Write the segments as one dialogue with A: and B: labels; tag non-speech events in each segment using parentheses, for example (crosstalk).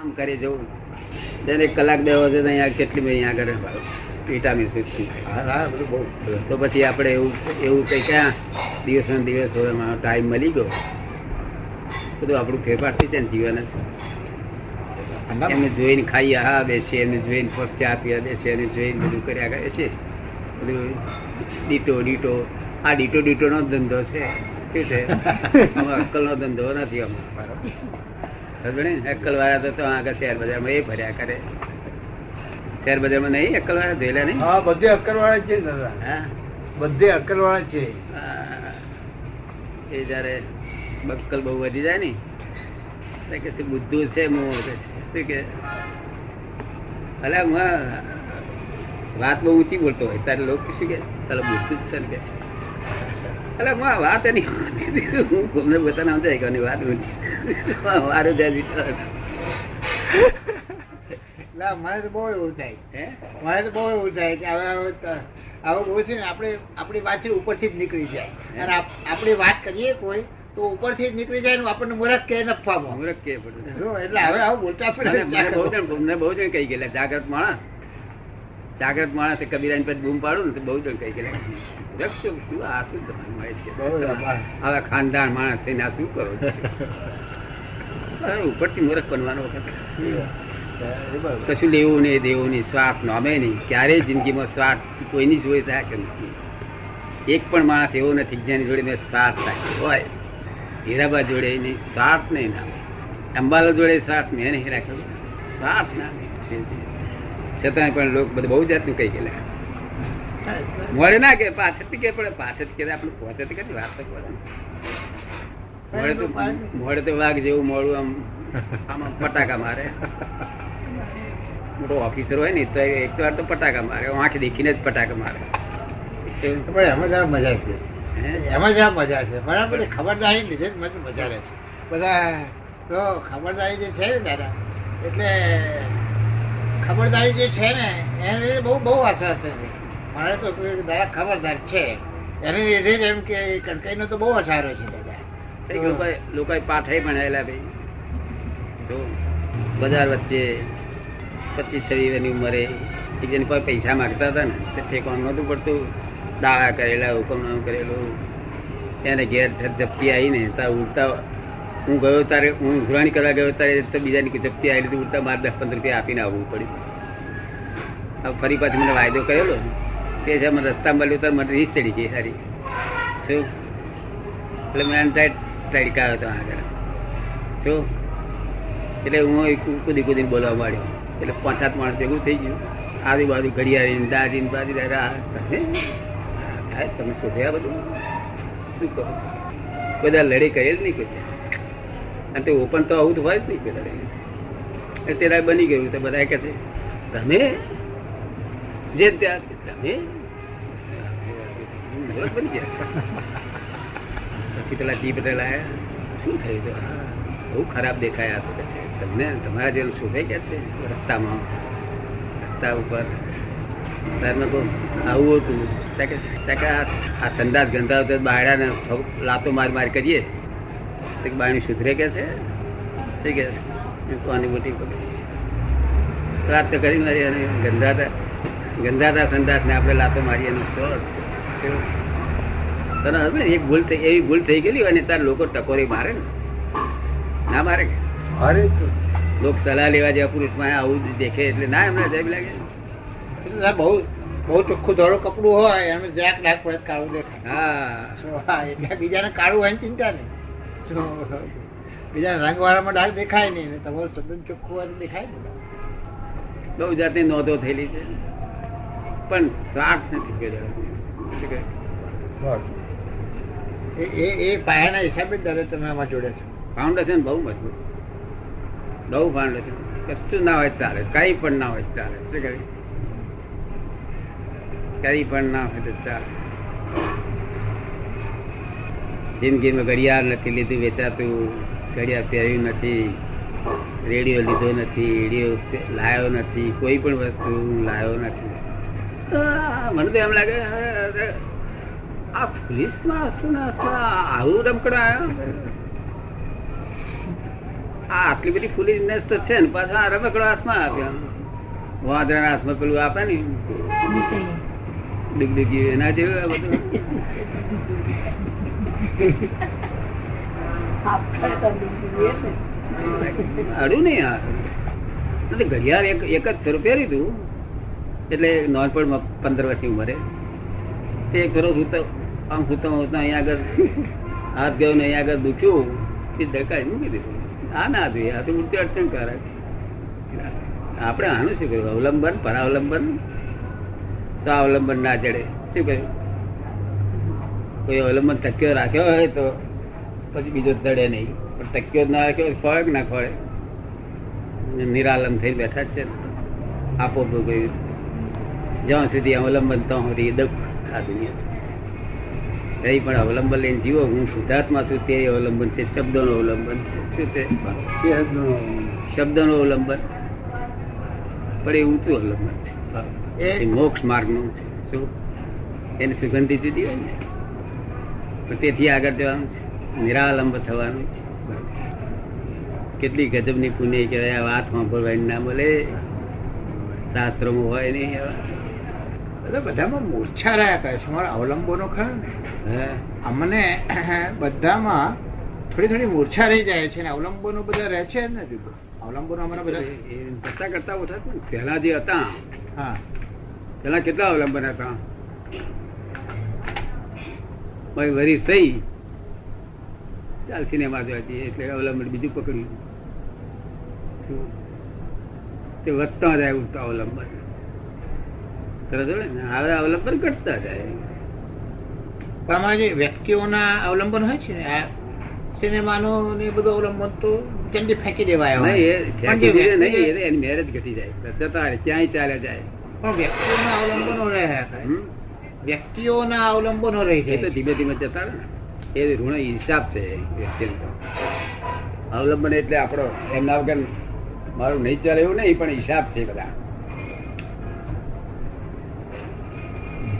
A: આમ કરી જવું. તેને કલાક બે વખત અહીંયા કેટલી અહીંયા આગળ વિટામિન સુધી તો પછી આપણે એવું એવું કઈ ક્યાં? દિવસ દિવસ ટાઈમ મળી ગયો. બધું આપણું ફેરફાર થઈ જાય ને જીવન જ. એમને જોઈને ખાઈએ હા બેસીએ એમને જોઈને પગ ચા પીવા બેસીએ એમને જોઈને બધું કર્યા કરે છે. બધું ડીટો ડીટો. આ ડીટો ડીટો નો ધંધો છે. શું છે? (laughs) અક્કલનો નો ધંધો નથી અમારો. અક્કલ વાળા તો આગળ શેર બજારમાં એ ભર્યા કરે. શેર બજારમાં નહીં અક્કલ વાળા જોયેલા નહીં?
B: હા બધે અક્કલ વાળા છે દાદા. બધે અક્કલ વાળા છે.
A: એ જયારે બક્કલ બહુ વધી જાય ને કે બુદ્ધુ છે મો છે. શું કે? અલે હું વાત બહુ ઊંચી બોલતો હોય તારે લોકો શું કે? તારે બુદ્ધુ જ છે ને કે છે. અલે હું વાત એની હું તમને બધાને સમજાય કે વાત ઊંચી. મારું જ
C: ના મને તો બહુ એવું થાય મને તો બહુ એવું થાય કે હવે હવે આવું બહુ છે ને આપણે આપણી વાત ઉપરથી જ નીકળી જાય. અને આપ- આપણી વાત કરીએ કોઈ તો ઉપરથી જ નીકળી જાય આપણને મૂરખ કે નફામાં.
A: મૂર્ખ કે
C: એટલે હવે આવું બોલતા
A: મને બહુ જણ કહી ગયેલા જાગ્રત માણસ. જાગ્રત માણસ કબીરાની પર બૂમ પાડું ને તો બહુ જણ કહી ગયેલા મૂર્ખ શું આ શું તમારી છે?
C: બહુ આભાર.
A: ખાનદાન માણસ થઈને આ શું કરો છો? ઉપરથી મૂર્ખ બનવાનો વખત. કશું લેવું નહીં દેવું નહીં સ્વાર્થ નમે નહીં. ક્યારેય જિંદગીમાં સ્વાર્થ કોઈની જોઈ થાય કે નથી? એક પણ માણસ એવો નથી જેની જોડે મેં સ્વાર્થ થાય હોય. હીરાબા જોડે નહીં સ્વાર્થ નહીં ના અંબાલા જોડે સ્વાર્થ મેં નહીં રાખ્યો. સ્વાર્થ ના. છતાં પણ લોકો બધું બહુ જાતનું કહી ગયેલા. મળે ના કે પાછળથી કે પણ પાછળથી કે આપણે પહોંચે કે વાત તો પડે મોડે તો વાઘ જેવું મોડું આમ આમાં પટાકા મારે. મોટો ઓફિસર હોય ને તો એક વાર તો પટાકા મારે આંખ દેખીને જ પટાકા મારે.
C: પણ એમાં જરા મજા છે. એમાં જરા મજા છે. બરાબર? ખબરદારી લીધે જ મને મજા રહે છે. બધા તો ખબરદારી જે છે ને દાદા એટલે ખબરદારી જે છે ને એને લીધે બહુ બહુ અસર છે. મારે તો દાદા ખબરદાર છે. એને લીધે જ એમ કે કણકાઈનો તો બહુ અસારો છે.
A: કંઈક લોકોએ લોકોએ પાઠાઈ ભણાયેલા ભાઈ. તો બજાર વચ્ચે પચીસ છવ્વીસની ઉંમરે એકજણ પાસે પૈસા માંગતા હતા ને, તે ઠેકાણું નહોતું પડતું. દાળા કરેલા, હુકમનામું કરેલું. એને ઘેર ઝપટી જપ્તી આવી ને તાર ઉડતા હું ગયો તારે હું ઘુરાણી કરવા ગયો ત્યારે તો બીજાની ઝપટી આવી લીધી ઉડતા મારે દસ પંદર રૂપિયા આપીને આવવું પડ્યું. હવે ફરી પાછું મને વાયદો કરેલો. તે છે, મને રસ્તા મળ્યો તો મને રીસ ચડી ગઈ સારી. શું? એટલે મેં એમ ટાઈટ કાઢ્યો હતો આગળ? જો, એટલે હું કુદી કુદી બોલવા માંડ્યો. એટલે પાંચ સાત માણસ ભેગું થઈ ગયું. આજુબાજુ ઘડિયાળી દાદી બાજી તમે શોધ્યા બધું? શું કહો છો? બધા લડી કરે જ નહીં કોઈ. અને તે ઓપન તો આવું તો હોય જ નહીં કોઈ લડાઈ. તેરા બની ગયું. તો બધા કહે છે, તમે? જે ત્યાં, તમે? બની ગયા પછી પેલા જી આયા શું થયું હતું? આ બહુ ખરાબ દેખાયા તો કે છે. તમને, તમારા જેમ શોભાઈ ગયા છે? રસ્તામાં. રસ્તા ઉપર. ત્યારે કહું આવું હતું. ત્યાં આ સંદાસ ગંધા તો બાયડાને લાતો માર માર કરીએ. તો બાયણી સુધરે કે છે? શું કે કોની મોટી વાત તો કરી મારી અને ગંધાતા ગંધાતા સંદાસ ને આપણે લાતો મારી એનો શોધ તને હવે એક ભૂલ થઈ એવી ભૂલ થઈ ગયેલી હોય ને તાર લોકો ટકોરી મારે ને. ના મારે
B: અરે
A: લોક સલાહ લેવા જેવા પુરુષમાં આવું જ દેખે એટલે ના એમને જેમ લાગે.
C: બહુ બહુ ચોખ્ખું ધોળું કપડું હોય એમ જરાક ડાક પડે કાળું દેખાય.
A: હા.
C: એટલે બીજાને કાળું હોય ચિંતા નહીં. બીજા રંગવાળામાં ડાક દેખાય નહીં ને તમારું તદ્દન ચોખ્ખું હોય દેખાય ને
A: બહુ જાતની નોંધો થયેલી છે. પણ સાફ નથી કર્યો?
C: એ એ પાયાના હિસાબે જ તમે આમાં જોડે છો.
A: ફાઉન્ડેશન બહુ મજબૂત. બહુ ફાઉન્ડેશન કશું ના હોય ચાલે. કઈ પણ ના હોય ચાલે. શું કહે કઈ પણ ના હોય તો ચાલે. જિંદગીમાં ઘડિયાળ નથી લીધું, વેચાતું. ઘડિયાળ પહેર્યું નથી. રેડિયો લીધો નથી. રેડિયો લાયો નથી. કોઈ પણ વસ્તુ લાયો નથી. મને તો એમ લાગે આ ફ્રીસમાં હશે ને આ આવું રમકડા આ આટલી બધી ફૂલીનેસ તો છે ને, પાછા આ રમકડો હાથમાં આપ્યો વાંદરા હાથમાં પેલું આપે ને, ડુગડુગી, એના જેવું આ બધું. અડું નહીં નથી ઘડિયાળ એક એક જ ફેરો પહેરી તું. એટલે નોનપણમાં પંદર વર્ષની ઉંમરે. તે એક ફેરો સૂતો આમ સૂતો સૂતા અહીંયા આગળ હાથ ગયો ને અહીંયા આગળ દુખ્યું એ ડકાઈ મૂકી દીધું. આ ના જોઈએ આ તો ઉડતી અડચણ કરે આપણે આનું શું કહ્યું અવલંબન પરાવલંબન? સ્વાવલંબન ના જડે શું કહ્યું કોઈ અવલંબન તક્યો રાખ્યો હોય તો પછી બીજો તડે નહીં. પણ તક્યો ના રાખ્યો હોય, ખોળે કે ના ખોળે નિરાલંબ થઈ બેઠા જ છે. આપો ભોગવ્યું જ્યાં સુધી અવલંબન તો દુઃખ આ દુનિયા કઈ પણ અવલંબન લઈને જીવો. હું શુદ્ધાત્મા છું તે અવલંબન છે શબ્દોનું અવલંબન શું છે?
B: એ
A: શબ્દોનું અવલંબન. પણ એ ઊંચું અવલંબન છે. એ
C: એ
A: મોક્ષ માર્ગનું છે. શું? એને સુગંધી જુદી હોય ને? તેથી આગળ જવાનું છે. નિરાલંબ થવાનું છે. કેટલી ગજબની પુણ્ય કહેવાય આ વાત સાંભળવાની ના મળે. શાસ્ત્રોમાં હોય નહીં એવા.
C: બધા બધામાં મૂર્છા રહ્યા કરે છે. મારા અવલંબનો ખરા ને. અમને બધામાં થોડી થોડી મૂર્છા રહી જાય છે ને અવલંબનો બધા રહે છે ને. અવલંબનો અમારા બધા
A: કરતા કરતા ઓછા ને. પહેલા જે હતા
C: હા.
A: પેલા કેટલા અવલંબન હતા? ભાઈ વરી થઈ. ચાલ સિનેમા જોવા જઈએ એટલે અવલંબન બીજું પકડ્યું. તે વધતા જાય ઉઠતા અવલંબન. હવે અવલંબન ઘટતા જાય.
C: પણ અમારા જે વ્યક્તિઓના અવલંબન હોય છે ને આ સિનેમાનો ને બધું અવલંબન તો જલ્દી ફેંકી દેવાય
A: નહીં એની મેરેજ ઘટી જાય. જતા ક્યાંય ચાલે જાય.
C: પણ વ્યક્તિઓના અવલંબનો રહ્યા વ્યક્તિઓના અવલંબનો રહી જાય તો
A: ધીમે ધીમે જતા એ ઋણ હિસાબ છે વ્યક્તિનો. અવલંબન એટલે આપણો એમના વગર મારું નહીં ચાલે એવું નહીં પણ હિસાબ છે બધા.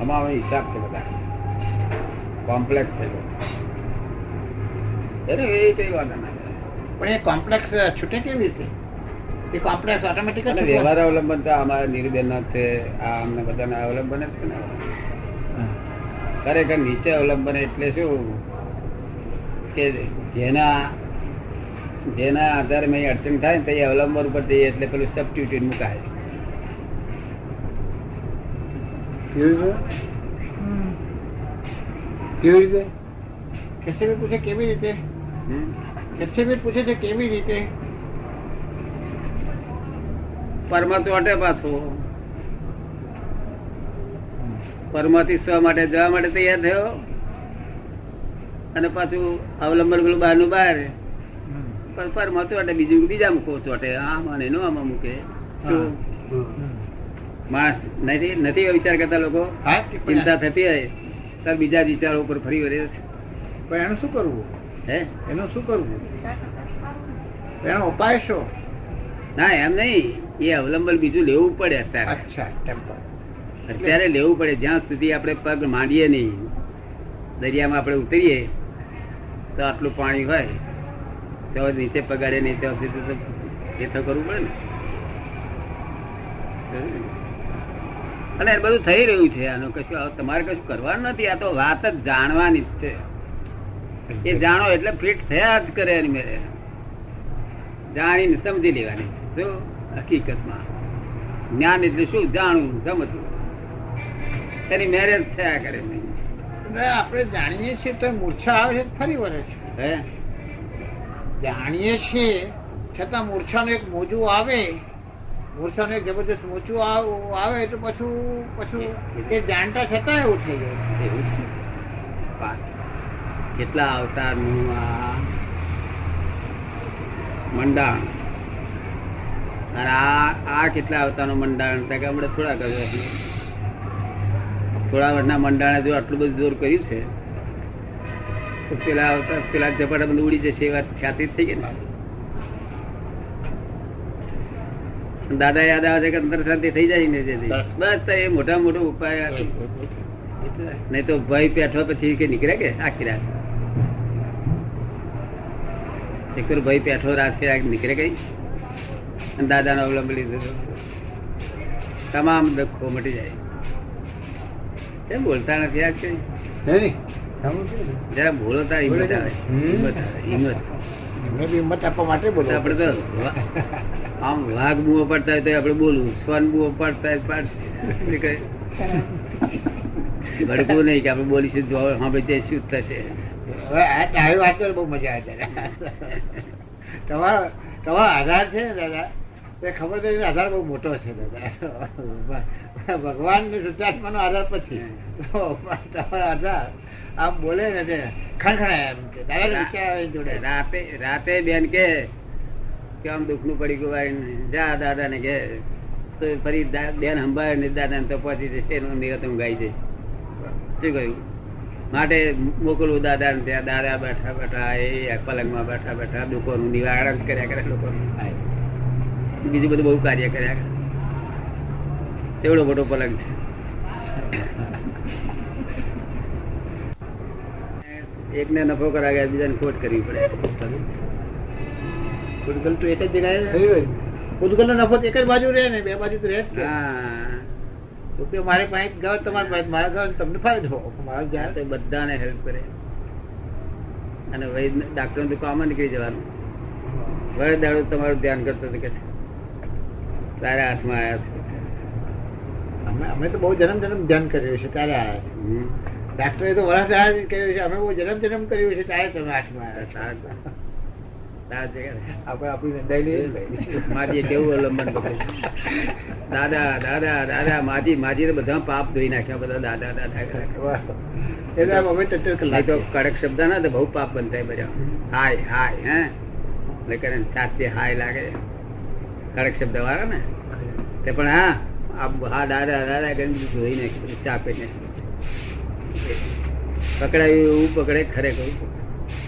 A: અમારો હિસાબ છે બધા. કોમ્પ્લેક્સ છે એને એ કઈ વાંધો ના
C: પણ એ કોમ્પ્લેક્સ છૂટે કેવી રીતે? એ કોમ્પ્લેક્સ ઓટોમેટિક
A: વ્યવહાર અવલંબન તો અમારા નિર્બેન છે. આ અમને બધાના અવલંબન જ છે ને. ખરેખર નીચે અવલંબન એટલે શું? કે જેના જેના આધારે મેં અડચણ થાય ને તે એ અવલંબન ઉપર જઈએ એટલે પેલું સબસ્ટિટ્યુટ મુકાય.
B: કેવી રીતે કેવી
C: પૂછે કેવી રીતે
A: હમ?
C: પૂછે છે કેવી રીતે
A: પરમા ચોટે પાછો. પરમાથી સ્વ માટે જવા માટે તૈયાર થયો. અને પાછું અવલંબન પેલું બહારનું બહાર. પરમા ચોટે બીજું બીજા મૂકો ચોટે. આમાં ને એનું આમાં મૂકે? માણસ નથી નથી વિચાર કરતા લોકો. ચિંતા થતી હોય. તો બીજા વિચારો ઉપર ફરી વળે.
C: પણ એનું શું કરવું?
A: હે?
C: એનું શું કરવું? એનો ઉપાય શું?
A: ના એમ નહીં. એ અવલંબન બીજું લેવું પડે અત્યારે.
C: અચ્છા
A: અત્યારે લેવું પડે. જ્યાં સુધી આપણે પગ માંડીએ નહીં દરિયામાં આપણે ઉતરીએ તો આટલું પાણી હોય. તો નીચે પગાડે નહીં ત્યાં સુધી તો એ તો કરવું પડે ને. અને બધું થઈ રહ્યું છે. આનું કશું તમારે કશું કરવાનું નથી. આ તો વાત જ જાણવાની જ છે. એ જાણો એટલે ફિટ થયા જ કરે એની મેરે જાણીને સમજી લેવાની. શું? હકીકતમાં. જ્ઞાન એટલે શું? જાણવું સમજવું. તેની મેરેજ થયા કરે
C: આપણે જાણીએ છીએ તો મૂર્છા આવે છે ફરી વળે છે?
A: હે?
C: જાણીએ છીએ છતાં મૂર્છાનું એક મોજું આવે એક જબરદસ્ત મોજું આવે તો પછી પછી એ જાણતા છતાં એવું થઈ જાય
A: એવું છે. કેટલા અવતારનું આ મંડાણ? અને આ આ કેટલા અવતારનું મંડાણ? ત્યાં કે હમણાં થોડા કર્યું થોડા વર્ષના મંડાણે જો આટલું બધું જોર કર્યું છે પેલા આવતા પેલા જપાટા બધું ઉડી જશે એ વાત ખ્યાતિ થઈ ગઈ ને દાદા યાદ આવે છે કે અંતર શાંતિ થઈ જાય ને. બસ. તો એ મોટા મોટો ઉપાય નહીં તો ભય પેઠો પછી કે નીકળે કે આખી રાત? એક ભય પેઠો રાત નીકળે કઈ? અને દાદાનો અવલંબ લીધો તમામ દુઃખો મટી જાય. કેમ બોલતા નથી આજ કઈ? જરા બોલો તાર હિંમત આવે.
B: હમ.
A: હિંમત આવે હિંમત.
C: એમને બી હિંમત આપવા માટે બોલો
A: આપણે આમ વાઘ બુઓ પડતા હોય તો આપણે બોલવું. સ્વન બુઓ પડતા હોય પાડશે. ભડકવું નહીં કે આપણે બોલીશું જો હવે તે શું થશે?
C: હવે આ આવી વાત બહુ મજા આવે તમારો તમારો આધાર છે ને દાદા? તે ખબર છે આધાર બહુ મોટો છે ભગવાન શુદ્ધાત્માનો આધાર પછી. તમારો આધાર. આમ બોલે ને તે ખણખણાય એમ કે દાદા વિચાર આવે જોડે.
A: રાતે રાતે બેન કે આમ દુઃખ પડી ગયું જા દાદા ને કે. તો ફરી બેન સંભાળે ને દાદા ને તો પહોંચી જશે એનું નિરતમ ઊંઘાઈ જાય શું કહ્યું? માટે મોકલવું દાદા ને ત્યાં દાદા બેઠા બેઠા એ પલંગમાં બેઠા બેઠા દુઃખોનું નિવારણ કર્યા કરે લોકોનું. બીજું બધું બહુ કાર્ય કર્યા તેવડો મોટો પલંગ છે. એકને નફો કરાવ્યા બીજાને ખોટ કરવી પડે.
C: ભૂતગલ તો એક જ જગ્યાએ
B: થઈ
C: નો નફો એક જ બાજુ રહે ને બે બાજુ તો રહે
A: હા.
C: મારે પાસે ગયો તમારે પાસે મારા ગયો તમને ફાયદો. મારો જ્યાં
A: બધાને હેલ્પ કરે. અને વૈદ ડાક્ટર તો કામ જ નીકળી જવાનું. વડે દાડો તમારું ધ્યાન કરતો કે તારા હાથમાં આવ્યા છે.
C: અમે તો બહુ જન્મ જન્મ ધ્યાન કર્યું છે ત્યારે આવ્યા છે. ડાક્ટરે તો વરસ કહ્યું છે અમે બહુ જન્મ જન્મ કર્યું છે ત્યારે તમે હાથમાં આવ્યા.
A: તારા તારા.
C: આપણે
A: માજી કેવું અવલંબન દાદા દાદા દાદા માજી માજી બધા પાપ ધોઈ નાખ્યા બધા દાદા દાદા
C: એટલે કલાક
A: કડક શબ્દ ના તો બહુ પાપ બનતા બધા હાય હાય હે. એટલે કરે સાથે હાય લાગે. કડક શબ્દ વાળા ને? તે પણ હા આ હા દાદા દાદા કરીને ધોઈ નાખ્યું આપે છે. પકડાયું એવું પકડે ખરેખર.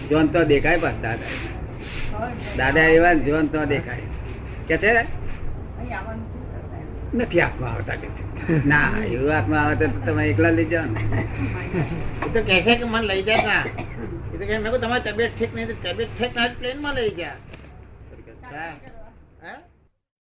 A: જોન તો દેખાય પણ દાદા. દાદા એવા જોન તો દેખાય. કે છે? નથી હાથમાં આવતા કે. ના એવું હાથમાં આવે તો તમે એકલા લઈ જાઓ ને.
C: એ તો કહે છે કે મને લઈ જા ના એ તો કહે તમારી તબિયત ઠીક નહીં તો તબિયત ઠીક ના પ્લેનમાં લઈ હા.